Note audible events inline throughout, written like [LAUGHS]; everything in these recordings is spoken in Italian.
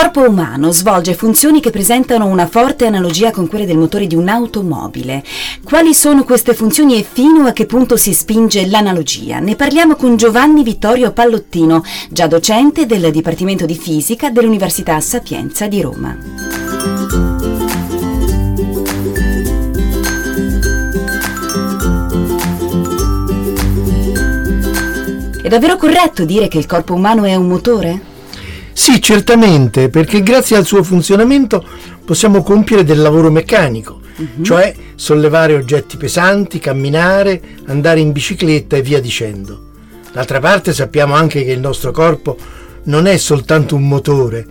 Corpo umano svolge funzioni che presentano una forte analogia con quelle del motore di un'automobile. Quali sono queste funzioni e fino a che punto si spinge l'analogia? Ne parliamo con Giovanni Vittorio Pallottino, già docente del Dipartimento di Fisica dell'Università Sapienza di Roma. È davvero corretto dire che il corpo umano è un motore? Sì, certamente, perché grazie al suo funzionamento possiamo compiere del lavoro meccanico, cioè sollevare oggetti pesanti, camminare, andare in bicicletta e via dicendo. D'altra parte sappiamo anche che il nostro corpo non è soltanto un motore,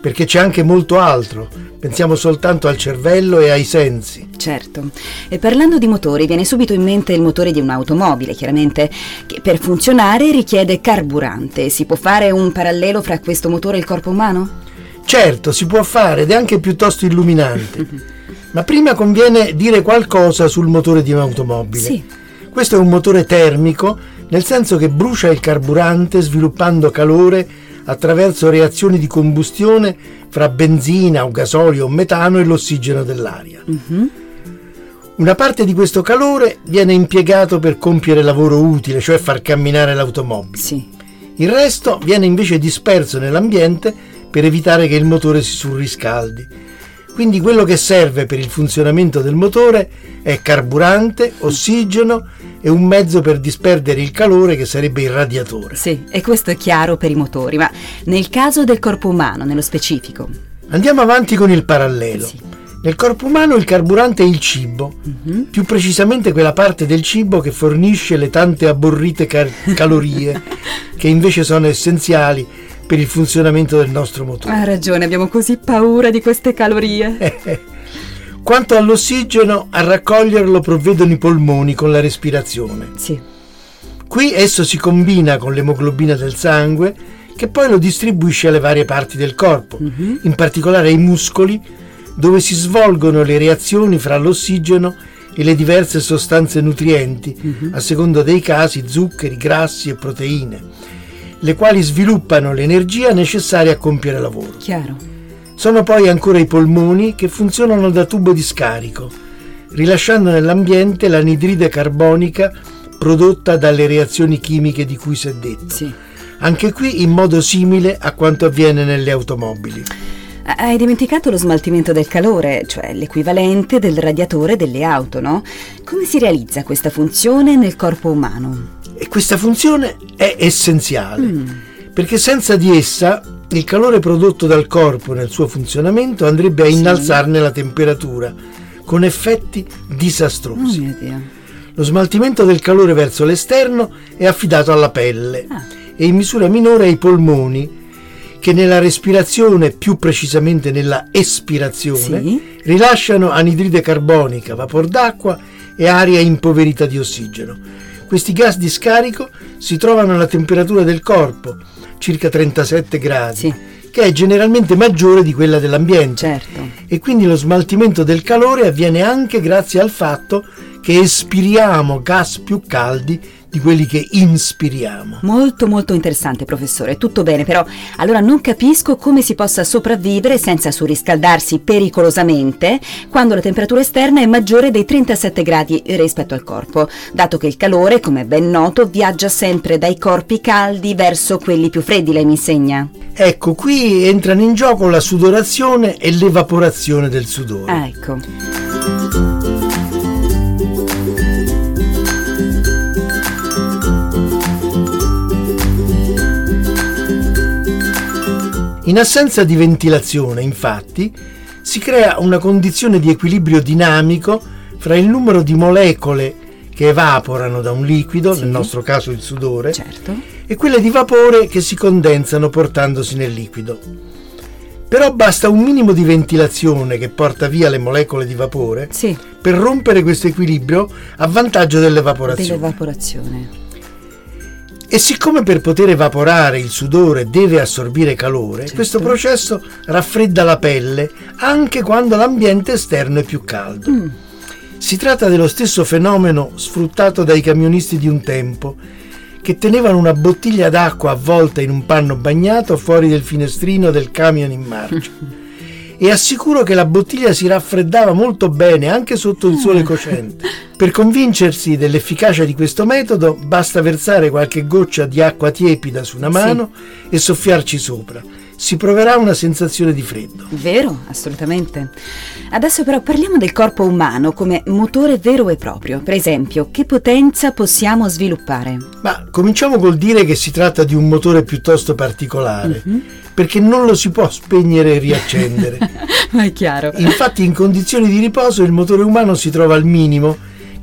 perché c'è anche molto altro. Pensiamo soltanto al cervello e ai sensi. Certo. E parlando di motori, viene subito in mente il motore di un'automobile, chiaramente, che per funzionare richiede carburante. Si può fare un parallelo fra questo motore e il corpo umano? Certo, si può fare ed è anche piuttosto illuminante. [LAUGHS] Ma prima conviene dire qualcosa sul motore di un'automobile. Sì. Questo è un motore termico, nel senso che brucia il carburante sviluppando calore attraverso reazioni di combustione fra benzina o gasolio o metano e l'ossigeno dell'aria. Una parte di questo calore viene impiegato per compiere lavoro utile, cioè far camminare l'automobile. Sì. Il resto viene invece disperso nell'ambiente per evitare che il motore si surriscaldi. Quindi quello che serve per il funzionamento del motore è carburante, ossigeno e un mezzo per disperdere il calore che sarebbe il radiatore. Sì, e questo è chiaro per i motori, ma nel caso del corpo umano, nello specifico. Andiamo avanti con il parallelo. Sì. Nel corpo umano il carburante è il cibo, più precisamente quella parte del cibo che fornisce le tante abborrite car- calorie [LAUGHS] che invece sono essenziali per il funzionamento del nostro motore. Ha ragione, abbiamo così paura di queste calorie. [LAUGHS] Quanto all'ossigeno, a raccoglierlo provvedono i polmoni con la respirazione. Sì. Qui esso si combina con l'emoglobina del sangue che poi lo distribuisce alle varie parti del corpo, in particolare ai muscoli, dove si svolgono le reazioni fra l'ossigeno e le diverse sostanze nutrienti, a seconda dei casi zuccheri, grassi e proteine, le quali sviluppano l'energia necessaria a compiere lavoro. Chiaro. Sono poi ancora i polmoni che funzionano da tubo di scarico, rilasciando nell'ambiente l'anidride carbonica prodotta dalle reazioni chimiche di cui si è detto. Sì. Anche qui in modo simile a quanto avviene nelle automobili. Hai dimenticato lo smaltimento del calore, cioè l'equivalente del radiatore delle auto, no? Come si realizza questa funzione nel corpo umano? E questa funzione è essenziale, perché senza di essa il calore prodotto dal corpo nel suo funzionamento andrebbe a innalzarne la temperatura, con effetti Oh disastrosi. Dio. Lo smaltimento del calore verso l'esterno è affidato alla pelle Ah. e in misura minore ai polmoni, che nella respirazione, più precisamente nella espirazione, Sì. rilasciano anidride carbonica, vapor d'acqua e aria impoverita di ossigeno. Questi gas di scarico si trovano alla temperatura del corpo, circa 37 gradi, Sì. che è generalmente maggiore di quella dell'ambiente Certo. e quindi lo smaltimento del calore avviene anche grazie al fatto che espiriamo gas più caldi di quelli che inspiriamo. Molto molto interessante professore, tutto bene, però allora non capisco come si possa sopravvivere senza surriscaldarsi pericolosamente quando la temperatura esterna è maggiore dei 37 gradi rispetto al corpo, dato che il calore, come è ben noto, viaggia sempre dai corpi caldi verso quelli più freddi, lei mi insegna. Ecco, qui entrano in gioco la sudorazione e l'evaporazione del sudore. Ah, ecco. In assenza di ventilazione, infatti, si crea una condizione di equilibrio dinamico fra il numero di molecole che evaporano da un liquido, Sì. nel nostro caso il sudore, Certo. e quelle di vapore che si condensano portandosi nel liquido. Però basta un minimo di ventilazione che porta via le molecole di vapore Sì, per rompere questo equilibrio a vantaggio dell'evaporazione. dell'evaporazione. E siccome per poter evaporare il sudore deve assorbire calore, Certo. questo processo raffredda la pelle anche quando l'ambiente esterno è più caldo. Mm. Si tratta dello stesso fenomeno sfruttato dai camionisti di un tempo, che tenevano una bottiglia d'acqua avvolta in un panno bagnato fuori del finestrino del camion in marcia. [LAUGHS] E assicuro che la bottiglia si raffreddava molto bene anche sotto il sole cocente. [LAUGHS] Per convincersi dell'efficacia di questo metodo basta versare qualche goccia di acqua tiepida su una Sì. mano e soffiarci sopra. Si proverà una sensazione di freddo. Vero, assolutamente. Adesso però parliamo del corpo umano come motore vero e proprio. Per esempio, che potenza possiamo sviluppare? Ma cominciamo col dire che si tratta di un motore piuttosto particolare, Mhm. perché non lo si può spegnere e riaccendere. [LAUGHS] Ma è chiaro. Infatti in condizioni di riposo il motore umano si trova al minimo,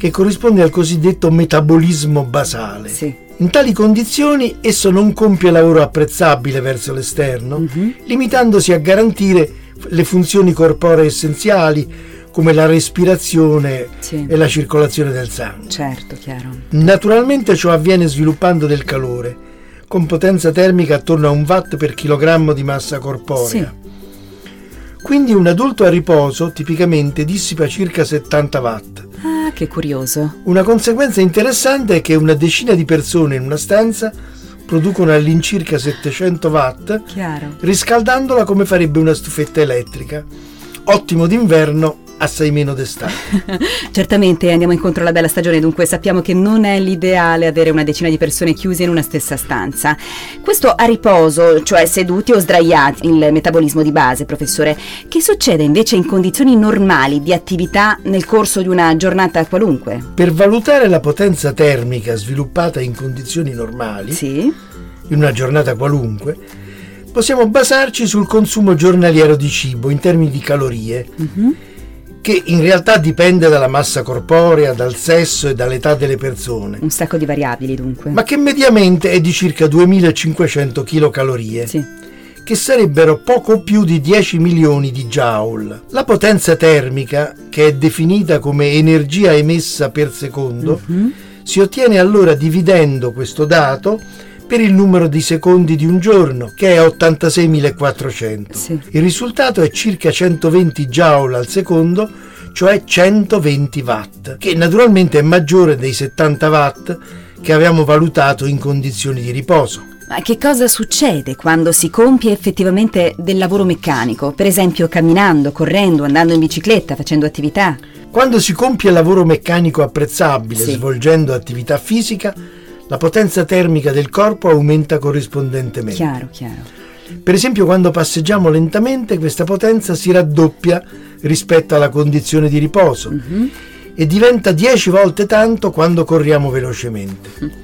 che corrisponde al cosiddetto metabolismo basale. Sì. In tali condizioni esso non compie lavoro apprezzabile verso l'esterno, Mhm. limitandosi a garantire le funzioni corporee essenziali come la respirazione Sì. e la circolazione del sangue. Certo, chiaro. Naturalmente ciò avviene sviluppando del calore, con potenza termica attorno a un watt per chilogrammo di massa corporea. Quindi un adulto a riposo tipicamente dissipa circa 70 watt. Ah, che curioso. Una conseguenza interessante è che una decina di persone in una stanza producono all'incirca 700 watt, Chiaro. riscaldandola come farebbe una stufetta elettrica. Ottimo d'inverno, assai meno d'estate. [LAUGHS] Certamente andiamo incontro alla bella stagione, dunque sappiamo che non è l'ideale avere una decina di persone chiuse in una stessa stanza. Questo a riposo, cioè seduti o sdraiati, il metabolismo di base, professore, che succede invece in condizioni normali di attività nel corso di una giornata qualunque? Per valutare la potenza termica sviluppata in condizioni normali, Sì? in una giornata qualunque, possiamo basarci sul consumo giornaliero di cibo in termini di calorie, Mhm. Che in realtà dipende dalla massa corporea, dal sesso e dall'età delle persone, Un sacco di variabili dunque. ma che mediamente è di circa 2500 kcal, Sì. che sarebbero poco più di 10 milioni di joule. La potenza termica, che è definita come energia emessa per secondo, Mhm. si ottiene allora dividendo questo dato per il numero di secondi di un giorno, che è 86.400. Sì. Il risultato è circa 120 joule al secondo, cioè 120 watt, che naturalmente è maggiore dei 70 watt che avevamo valutato in condizioni di riposo. Ma che cosa succede quando si compie effettivamente del lavoro meccanico? Per esempio camminando, correndo, andando in bicicletta, facendo attività? Quando si compie lavoro meccanico apprezzabile Sì. svolgendo attività fisica, la potenza termica del corpo aumenta corrispondentemente. Chiaro, chiaro. Per esempio, quando passeggiamo lentamente, questa potenza si raddoppia rispetto alla condizione di riposo Mhm. e diventa 10 volte tanto quando corriamo velocemente.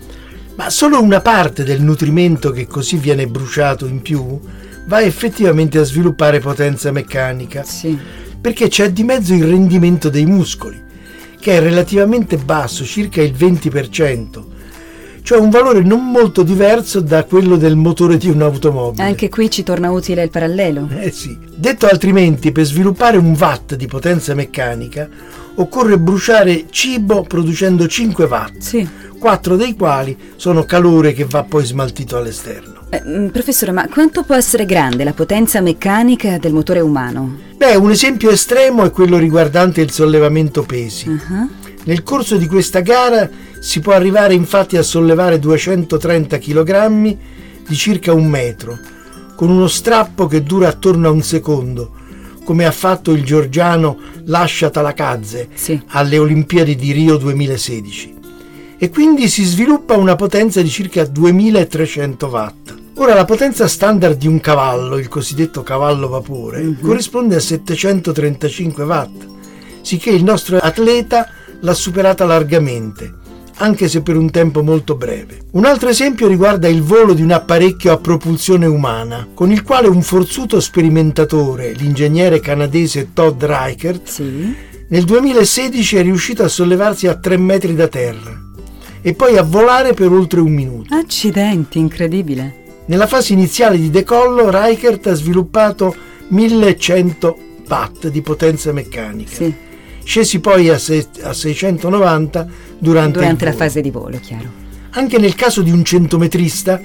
Ma solo una parte del nutrimento che così viene bruciato in più va effettivamente a sviluppare potenza meccanica, Sì. perché c'è di mezzo il rendimento dei muscoli, che è relativamente basso, circa il 20%, cioè un valore non molto diverso da quello del motore di un'automobile. Anche qui ci torna utile il parallelo. Eh sì. Detto altrimenti, per sviluppare un watt di potenza meccanica occorre bruciare cibo producendo 5 watt, Sì. 4 dei quali sono calore che va poi smaltito all'esterno. Eh, mm, professore, ma quanto può essere grande la potenza meccanica del motore umano? Beh, un esempio estremo è quello riguardante il sollevamento pesi. Ah, Nel corso di questa gara si può arrivare infatti a sollevare 230 kg di circa un metro, con uno strappo che dura attorno a un secondo, come ha fatto il georgiano Lascia Talakadze Sì. alle Olimpiadi di Rio 2016. E quindi si sviluppa una potenza di circa 2300 watt. Ora la potenza standard di un cavallo, il cosiddetto cavallo vapore, corrisponde a 735 watt, sicché il nostro atleta l'ha superata largamente, anche se per un tempo molto breve. Un altro esempio riguarda il volo di un apparecchio a propulsione umana, con il quale un forzuto sperimentatore, l'ingegnere canadese Todd Reichert, Sì. nel 2016 è riuscito a sollevarsi a 3 metri da terra e poi a volare per oltre un minuto. Accidenti, incredibile. Nella fase iniziale di decollo Reichert ha sviluppato 1100 watt di potenza meccanica. Sì. Scesi poi a, se- a 690 durante, Durante la fase di volo, chiaro. Anche nel caso di un centometrista,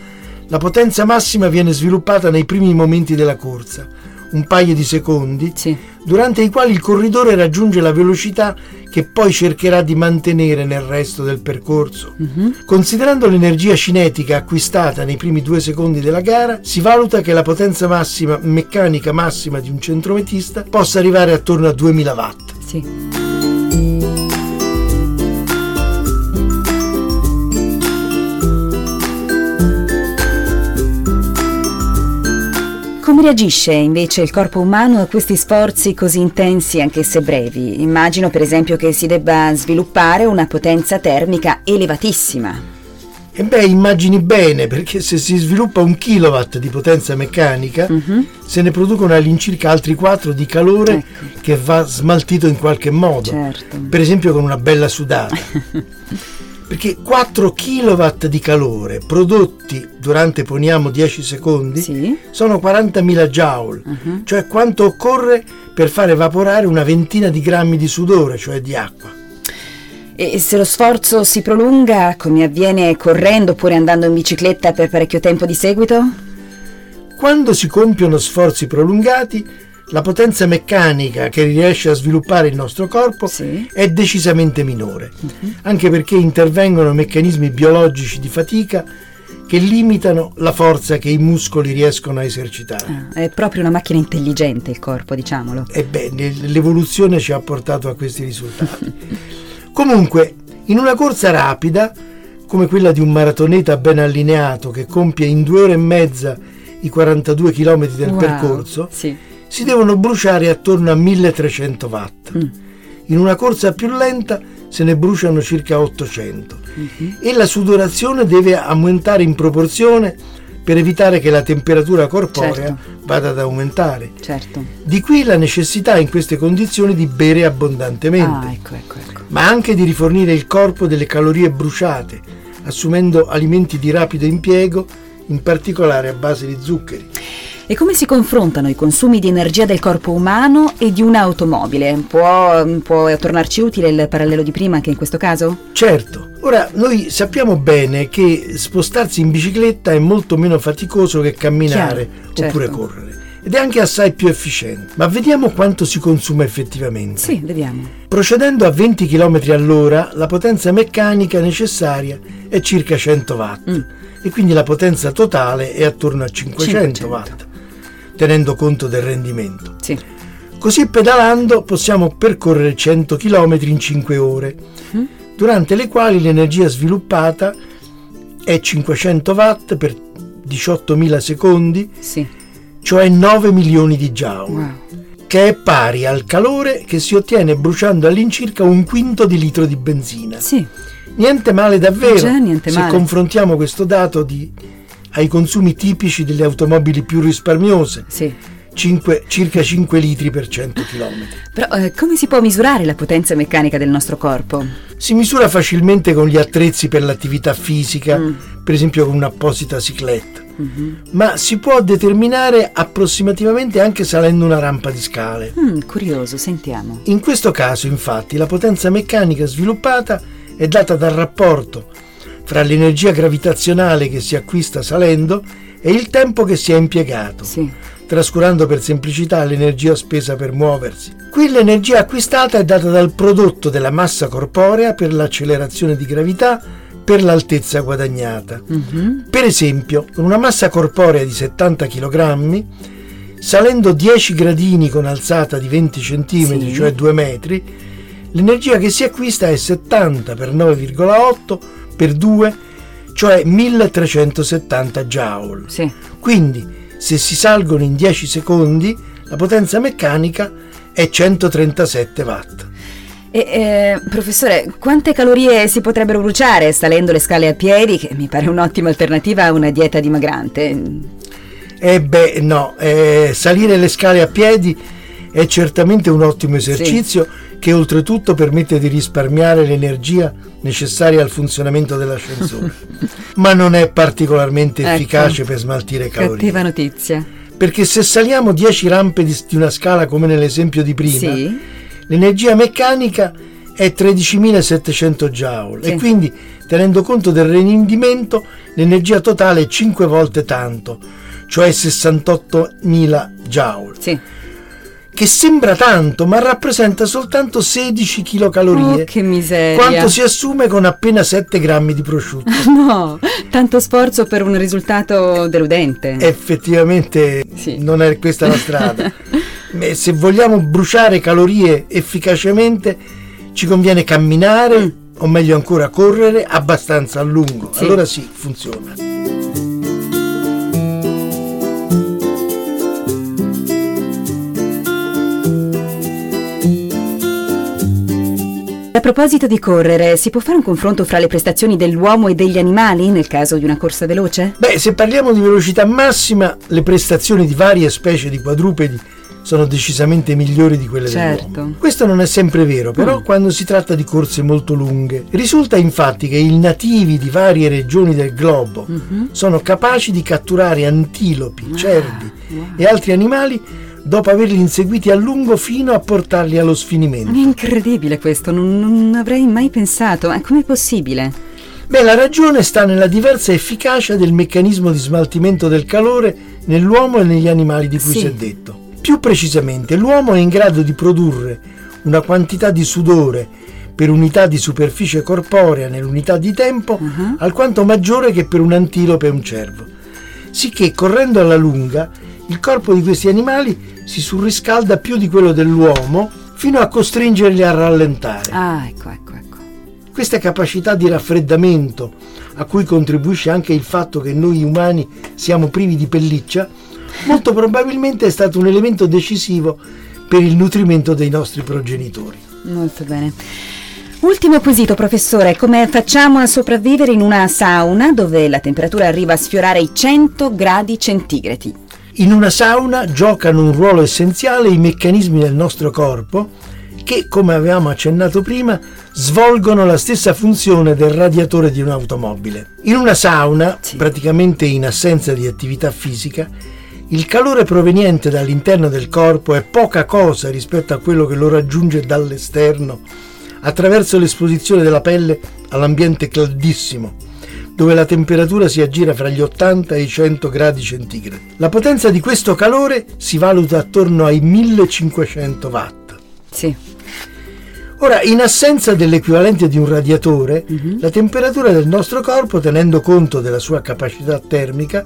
la potenza massima viene sviluppata nei primi momenti della corsa, un paio di secondi, Sì. durante i quali il corridore raggiunge la velocità che poi cercherà di mantenere nel resto del percorso. Mhm. Considerando l'energia cinetica acquistata nei primi due secondi della gara, si valuta che la potenza massima meccanica massima di un centrometrista possa arrivare attorno a 2000 watt. Sì. Come reagisce invece il corpo umano a questi sforzi così intensi anche se brevi? Immagino per esempio che si debba sviluppare una potenza termica elevatissima. E beh, immagini bene, perché se si sviluppa un kilowatt di potenza meccanica, Mhm. se ne producono all'incirca altri 4 di calore Ecco. che va smaltito in qualche modo. Certo. Per esempio con una bella sudata. [LAUGHS] perché 4 kilowatt di calore prodotti durante, poniamo, 10 secondi, Sì. sono 40.000 joule, Mhm. cioè quanto occorre per far evaporare una ventina di grammi di sudore, cioè di acqua. E se lo sforzo si prolunga, come avviene correndo oppure andando in bicicletta per parecchio tempo di seguito? Quando si compiono sforzi prolungati, la potenza meccanica che riesce a sviluppare il nostro corpo Sì. è decisamente minore, anche perché intervengono meccanismi biologici di fatica che limitano la forza che i muscoli riescono a esercitare. Ah, è proprio una macchina intelligente il corpo, diciamolo. Ebbene, l'evoluzione ci ha portato a questi risultati. [LAUGHS] Comunque, in una corsa rapida, come quella di un maratoneta ben allineato che compie in due ore e mezza i 42 km del Wow, percorso, Sì. Si devono bruciare attorno a 1300 watt. Mm. In una corsa più lenta se ne bruciano circa 800 Mhm. e la sudorazione deve aumentare in proporzione per evitare che la temperatura corporea Certo. vada ad aumentare. Certo. Di qui la necessità in queste condizioni di bere abbondantemente, Ah, ecco, ecco, ecco. ma anche di rifornire il corpo delle calorie bruciate, assumendo alimenti di rapido impiego, in particolare a base di zuccheri. E come si confrontano i consumi di energia del corpo umano e di un'automobile? Può, può tornarci utile il parallelo di prima anche in questo caso? Certo, ora noi sappiamo bene che spostarsi in bicicletta è molto meno faticoso che camminare Chiaro, oppure certo. correre ed è anche assai più efficiente. Ma vediamo quanto si consuma effettivamente. Sì, vediamo. Procedendo a 20 km all'ora, la potenza meccanica necessaria è circa 100 watt Mm. e quindi la potenza totale è attorno a 500, 500. watt, tenendo conto del rendimento. Sì. Così pedalando possiamo percorrere 100 km in 5 ore, Mm. durante le quali l'energia sviluppata è 500 watt per 18.000 secondi, Sì. cioè 9 milioni di joule Wow. che è pari al calore che si ottiene bruciando all'incirca un quinto di litro di benzina. Sì. Niente male davvero niente se male. confrontiamo questo dato di- ai consumi tipici delle automobili più risparmiose, Sì. cinque- circa 5 litri per 100 km. Però eh, come si può misurare la potenza meccanica del nostro corpo? Si misura facilmente con gli attrezzi per l'attività fisica, Mm. per esempio con un'apposita cicletta, Mhm. ma si può determinare approssimativamente anche salendo una rampa di scale. Mm, curioso, sentiamo. In questo caso, infatti, la potenza meccanica sviluppata è data dal rapporto fra l'energia gravitazionale che si acquista salendo e il tempo che si è impiegato, Sì. trascurando per semplicità l'energia spesa per muoversi. Qui l'energia acquistata è data dal prodotto della massa corporea per l'accelerazione di gravità per l'altezza guadagnata. Mhm. Per esempio, con una massa corporea di 70 kg, salendo 10 gradini con alzata di 20 cm, Sì. cioè 2 metri, l'energia che si acquista è 70 per 9,8 per 2, cioè 1370 joule. Sì. Quindi, se si salgono in 10 secondi, la potenza meccanica è 137 watt. E, eh, professore, quante calorie si potrebbero bruciare salendo le scale a piedi, che mi pare un'ottima alternativa a una dieta dimagrante? E beh, no, eh, salire le scale a piedi è certamente un ottimo esercizio che oltretutto permette di risparmiare l'energia necessaria al funzionamento dell'ascensore, [LAUGHS] ma non è particolarmente Ecco. efficace per smaltire calorie. Cattiva notizia. Perché se saliamo 10 rampe di, di una scala come nell'esempio di prima, Sì. l'energia meccanica è 13.700 joule Sì. e quindi tenendo conto del rendimento l'energia totale è 5 volte tanto, cioè 68.000 joule, Sì. Che sembra tanto ma rappresenta soltanto 16 kcal, Oh, che miseria. quanto si assume con appena 7 grammi di prosciutto. [LAUGHS] No, tanto sforzo per un risultato deludente. Effettivamente Sì. non è questa la strada. [LAUGHS] Se vogliamo bruciare calorie efficacemente ci conviene camminare o meglio ancora correre abbastanza a lungo. Sì. Allora sì, funziona. A proposito di correre, si può fare un confronto fra le prestazioni dell'uomo e degli animali nel caso di una corsa veloce? Beh, se parliamo di velocità massima, le prestazioni di varie specie di quadrupedi sono decisamente migliori di quelle Certo. dell'uomo. Questo non è sempre vero, però Mm. quando si tratta di corse molto lunghe. Risulta infatti che i nativi di varie regioni del globo Mhm. sono capaci di catturare antilopi, Ah, cervi wow. e altri animali dopo averli inseguiti a lungo fino a portarli allo sfinimento. È incredibile questo, non, non avrei mai pensato. Ma com'è possibile? Beh, la ragione sta nella diversa efficacia del meccanismo di smaltimento del calore nell'uomo e negli animali di cui Sì. si è detto. Più precisamente, l'uomo è in grado di produrre una quantità di sudore per unità di superficie corporea nell'unità di tempo Mhm. alquanto maggiore che per un antilope e un cervo. Sicché correndo alla lunga il corpo di questi animali si surriscalda più di quello dell'uomo fino a costringerli a rallentare. Ah, ecco, ecco, ecco. Questa capacità di raffreddamento, a cui contribuisce anche il fatto che noi umani siamo privi di pelliccia, molto probabilmente è stato un elemento decisivo per il nutrimento dei nostri progenitori. Molto bene. Ultimo quesito, professore. Come facciamo a sopravvivere in una sauna dove la temperatura arriva a sfiorare i 100 gradi centigradi? In una sauna giocano un ruolo essenziale i meccanismi del nostro corpo che, come avevamo accennato prima, svolgono la stessa funzione del radiatore di un'automobile. In una sauna, Sì. praticamente in assenza di attività fisica, il calore proveniente dall'interno del corpo è poca cosa rispetto a quello che lo raggiunge dall'esterno attraverso l'esposizione della pelle all'ambiente caldissimo, dove la temperatura si aggira fra gli 80 e i 100 gradi centigradi. La potenza di questo calore si valuta attorno ai 1500 watt. Sì. Ora, in assenza dell'equivalente di un radiatore, la temperatura del nostro corpo, tenendo conto della sua capacità termica,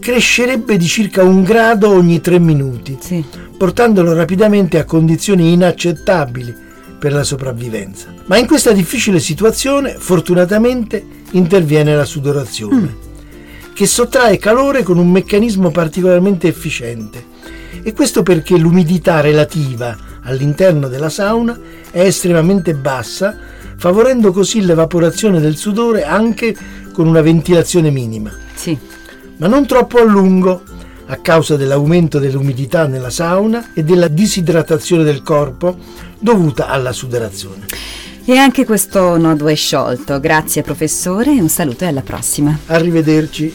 crescerebbe di circa un grado ogni tre minuti, Sì. portandolo rapidamente a condizioni inaccettabili per la sopravvivenza. Ma in questa difficile situazione, fortunatamente, interviene la sudorazione, che sottrae calore con un meccanismo particolarmente efficiente. E questo perché l'umidità relativa all'interno della sauna è estremamente bassa, favorendo così l'evaporazione del sudore anche con una ventilazione minima Sì. ma non troppo a lungo a causa dell'aumento dell'umidità nella sauna e della disidratazione del corpo dovuta alla sudorazione. E anche questo nodo è sciolto. Grazie, professore, un saluto e alla prossima. Arrivederci.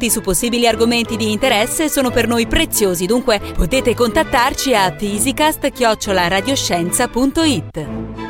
su possibili argomenti di interesse sono per noi preziosi, dunque potete contattarci a physicast-radioscienza.it.